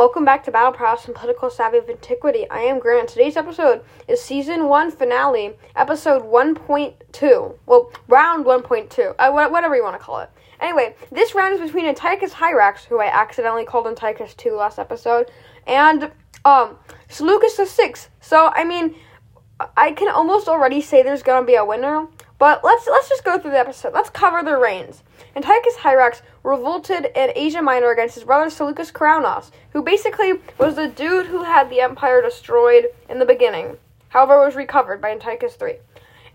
Welcome back to Battle Prowess and Political Savvy of Antiquity. I am Grant. Today's episode is Season 1 Finale, Episode 1.2. Well, Round 1.2. Uh, whatever you want to call it. Anyway, this round is between Antiochus Hierax, who I accidentally called Antiochus 2 last episode, and um, Seleucus VI. So, I mean, I can almost already say there's going to be a winner, but let's let's just go through the episode. Let's cover the reigns. Antiochus Hierax revolted in Asia Minor against his brother Seleucus Karanos, who basically was the dude who had the empire destroyed in the beginning. However, was recovered by Antiochus III.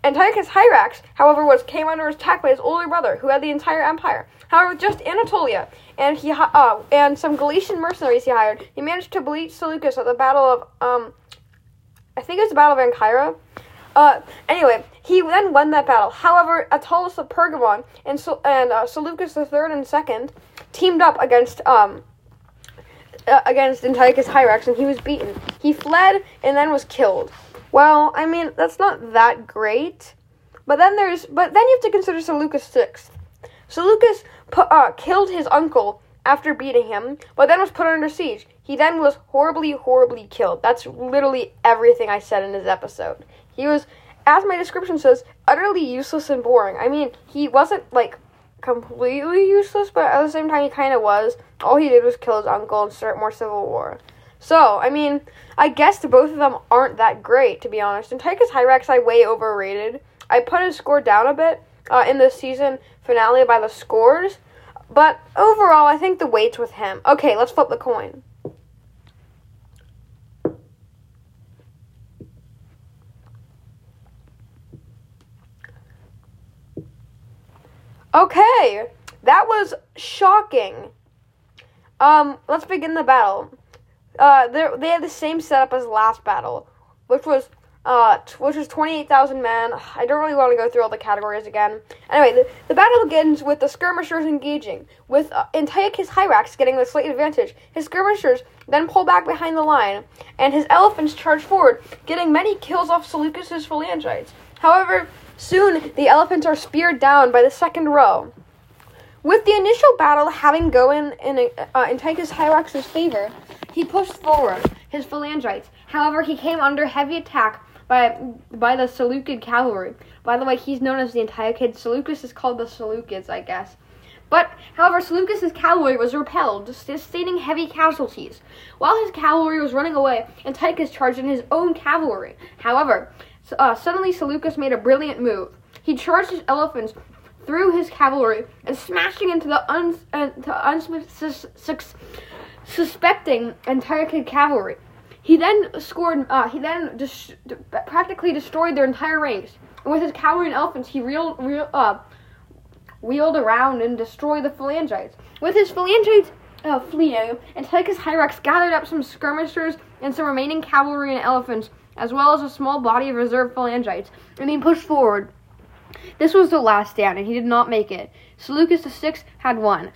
Antiochus Hierax, however, was came under attack by his older brother, who had the entire empire. However, just Anatolia and he uh, and some Galatian mercenaries he hired, he managed to beat Seleucus at the Battle of um, I think it was the Battle of Ancyra. Uh, anyway, he then won that battle. However, Attalus of Pergamon and and uh, Seleucus III and Second teamed up against um uh, against Antiochus Hierax, and he was beaten. He fled and then was killed. Well, I mean that's not that great, but then there's but then you have to consider Seleucus sixth. Seleucus uh, killed his uncle after beating him, but then was put under siege. He then was horribly, horribly killed. That's literally everything I said in this episode. He was, as my description says, utterly useless and boring. I mean, he wasn't like completely useless, but at the same time, he kind of was. All he did was kill his uncle and start more civil war. So, I mean, I guess both of them aren't that great, to be honest. Antiochus Hierax, I way overrated. I put his score down a bit uh, in the season finale by the scores, but overall, I think the weight's with him. Okay, let's flip the coin. Okay, that was shocking. Um, let's begin the battle. Uh, they have the same setup as last battle, which was uh, which was 28,000 men. I don't really want to go through all the categories again. Anyway, the, the battle begins with the skirmishers engaging, with uh, Antiochus Hierax getting the slight advantage. His skirmishers then pull back behind the line, and his elephants charge forward, getting many kills off Seleucus's phalangites. However, soon the elephants are speared down by the second row. With the initial battle having gone in uh, Antiochus Hierax's favor, he pushed forward his phalangites. However, he came under heavy attack by by the Seleucid cavalry. By the way, he's known as the Antiochid. Seleucus is called the Seleucids, I guess. But, however, Seleucus's cavalry was repelled, sustaining heavy casualties. While his cavalry was running away, Antiochus charged in his own cavalry. However, uh, suddenly Seleucus made a brilliant move. He charged his elephants through his cavalry and smashing into the uns- uh, unsuspecting Antiochid cavalry. He then scored. Uh, he then dis- practically destroyed their entire ranks. And with his cavalry and elephants, he reeled, reel, uh, wheeled around and destroyed the phalangites. With his phalangites uh, fleeing, Antiochus Hierax gathered up some skirmishers and some remaining cavalry and elephants, as well as a small body of reserve phalangites, and he pushed forward. This was the last stand, and he did not make it. Seleucus VI had won.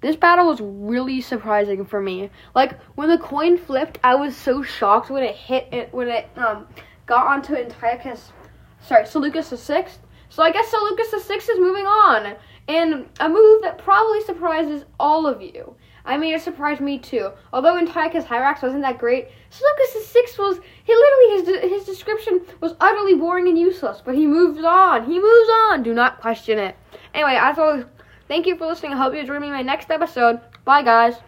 This battle was really surprising for me. Like when the coin flipped, I was so shocked when it hit it when it um got onto Antiochus, sorry, Seleucus sixth. So I guess Seleucus sixth is moving on, and a move that probably surprises all of you. I mean, it surprised me too. Although Antiochus Hierax wasn't that great, Seleucus sixth was he literally his his description was utterly boring and useless. But he moves on. He moves on. Do not question it. Anyway, as always. Thank you for listening. I hope you join me in my next episode. Bye, guys.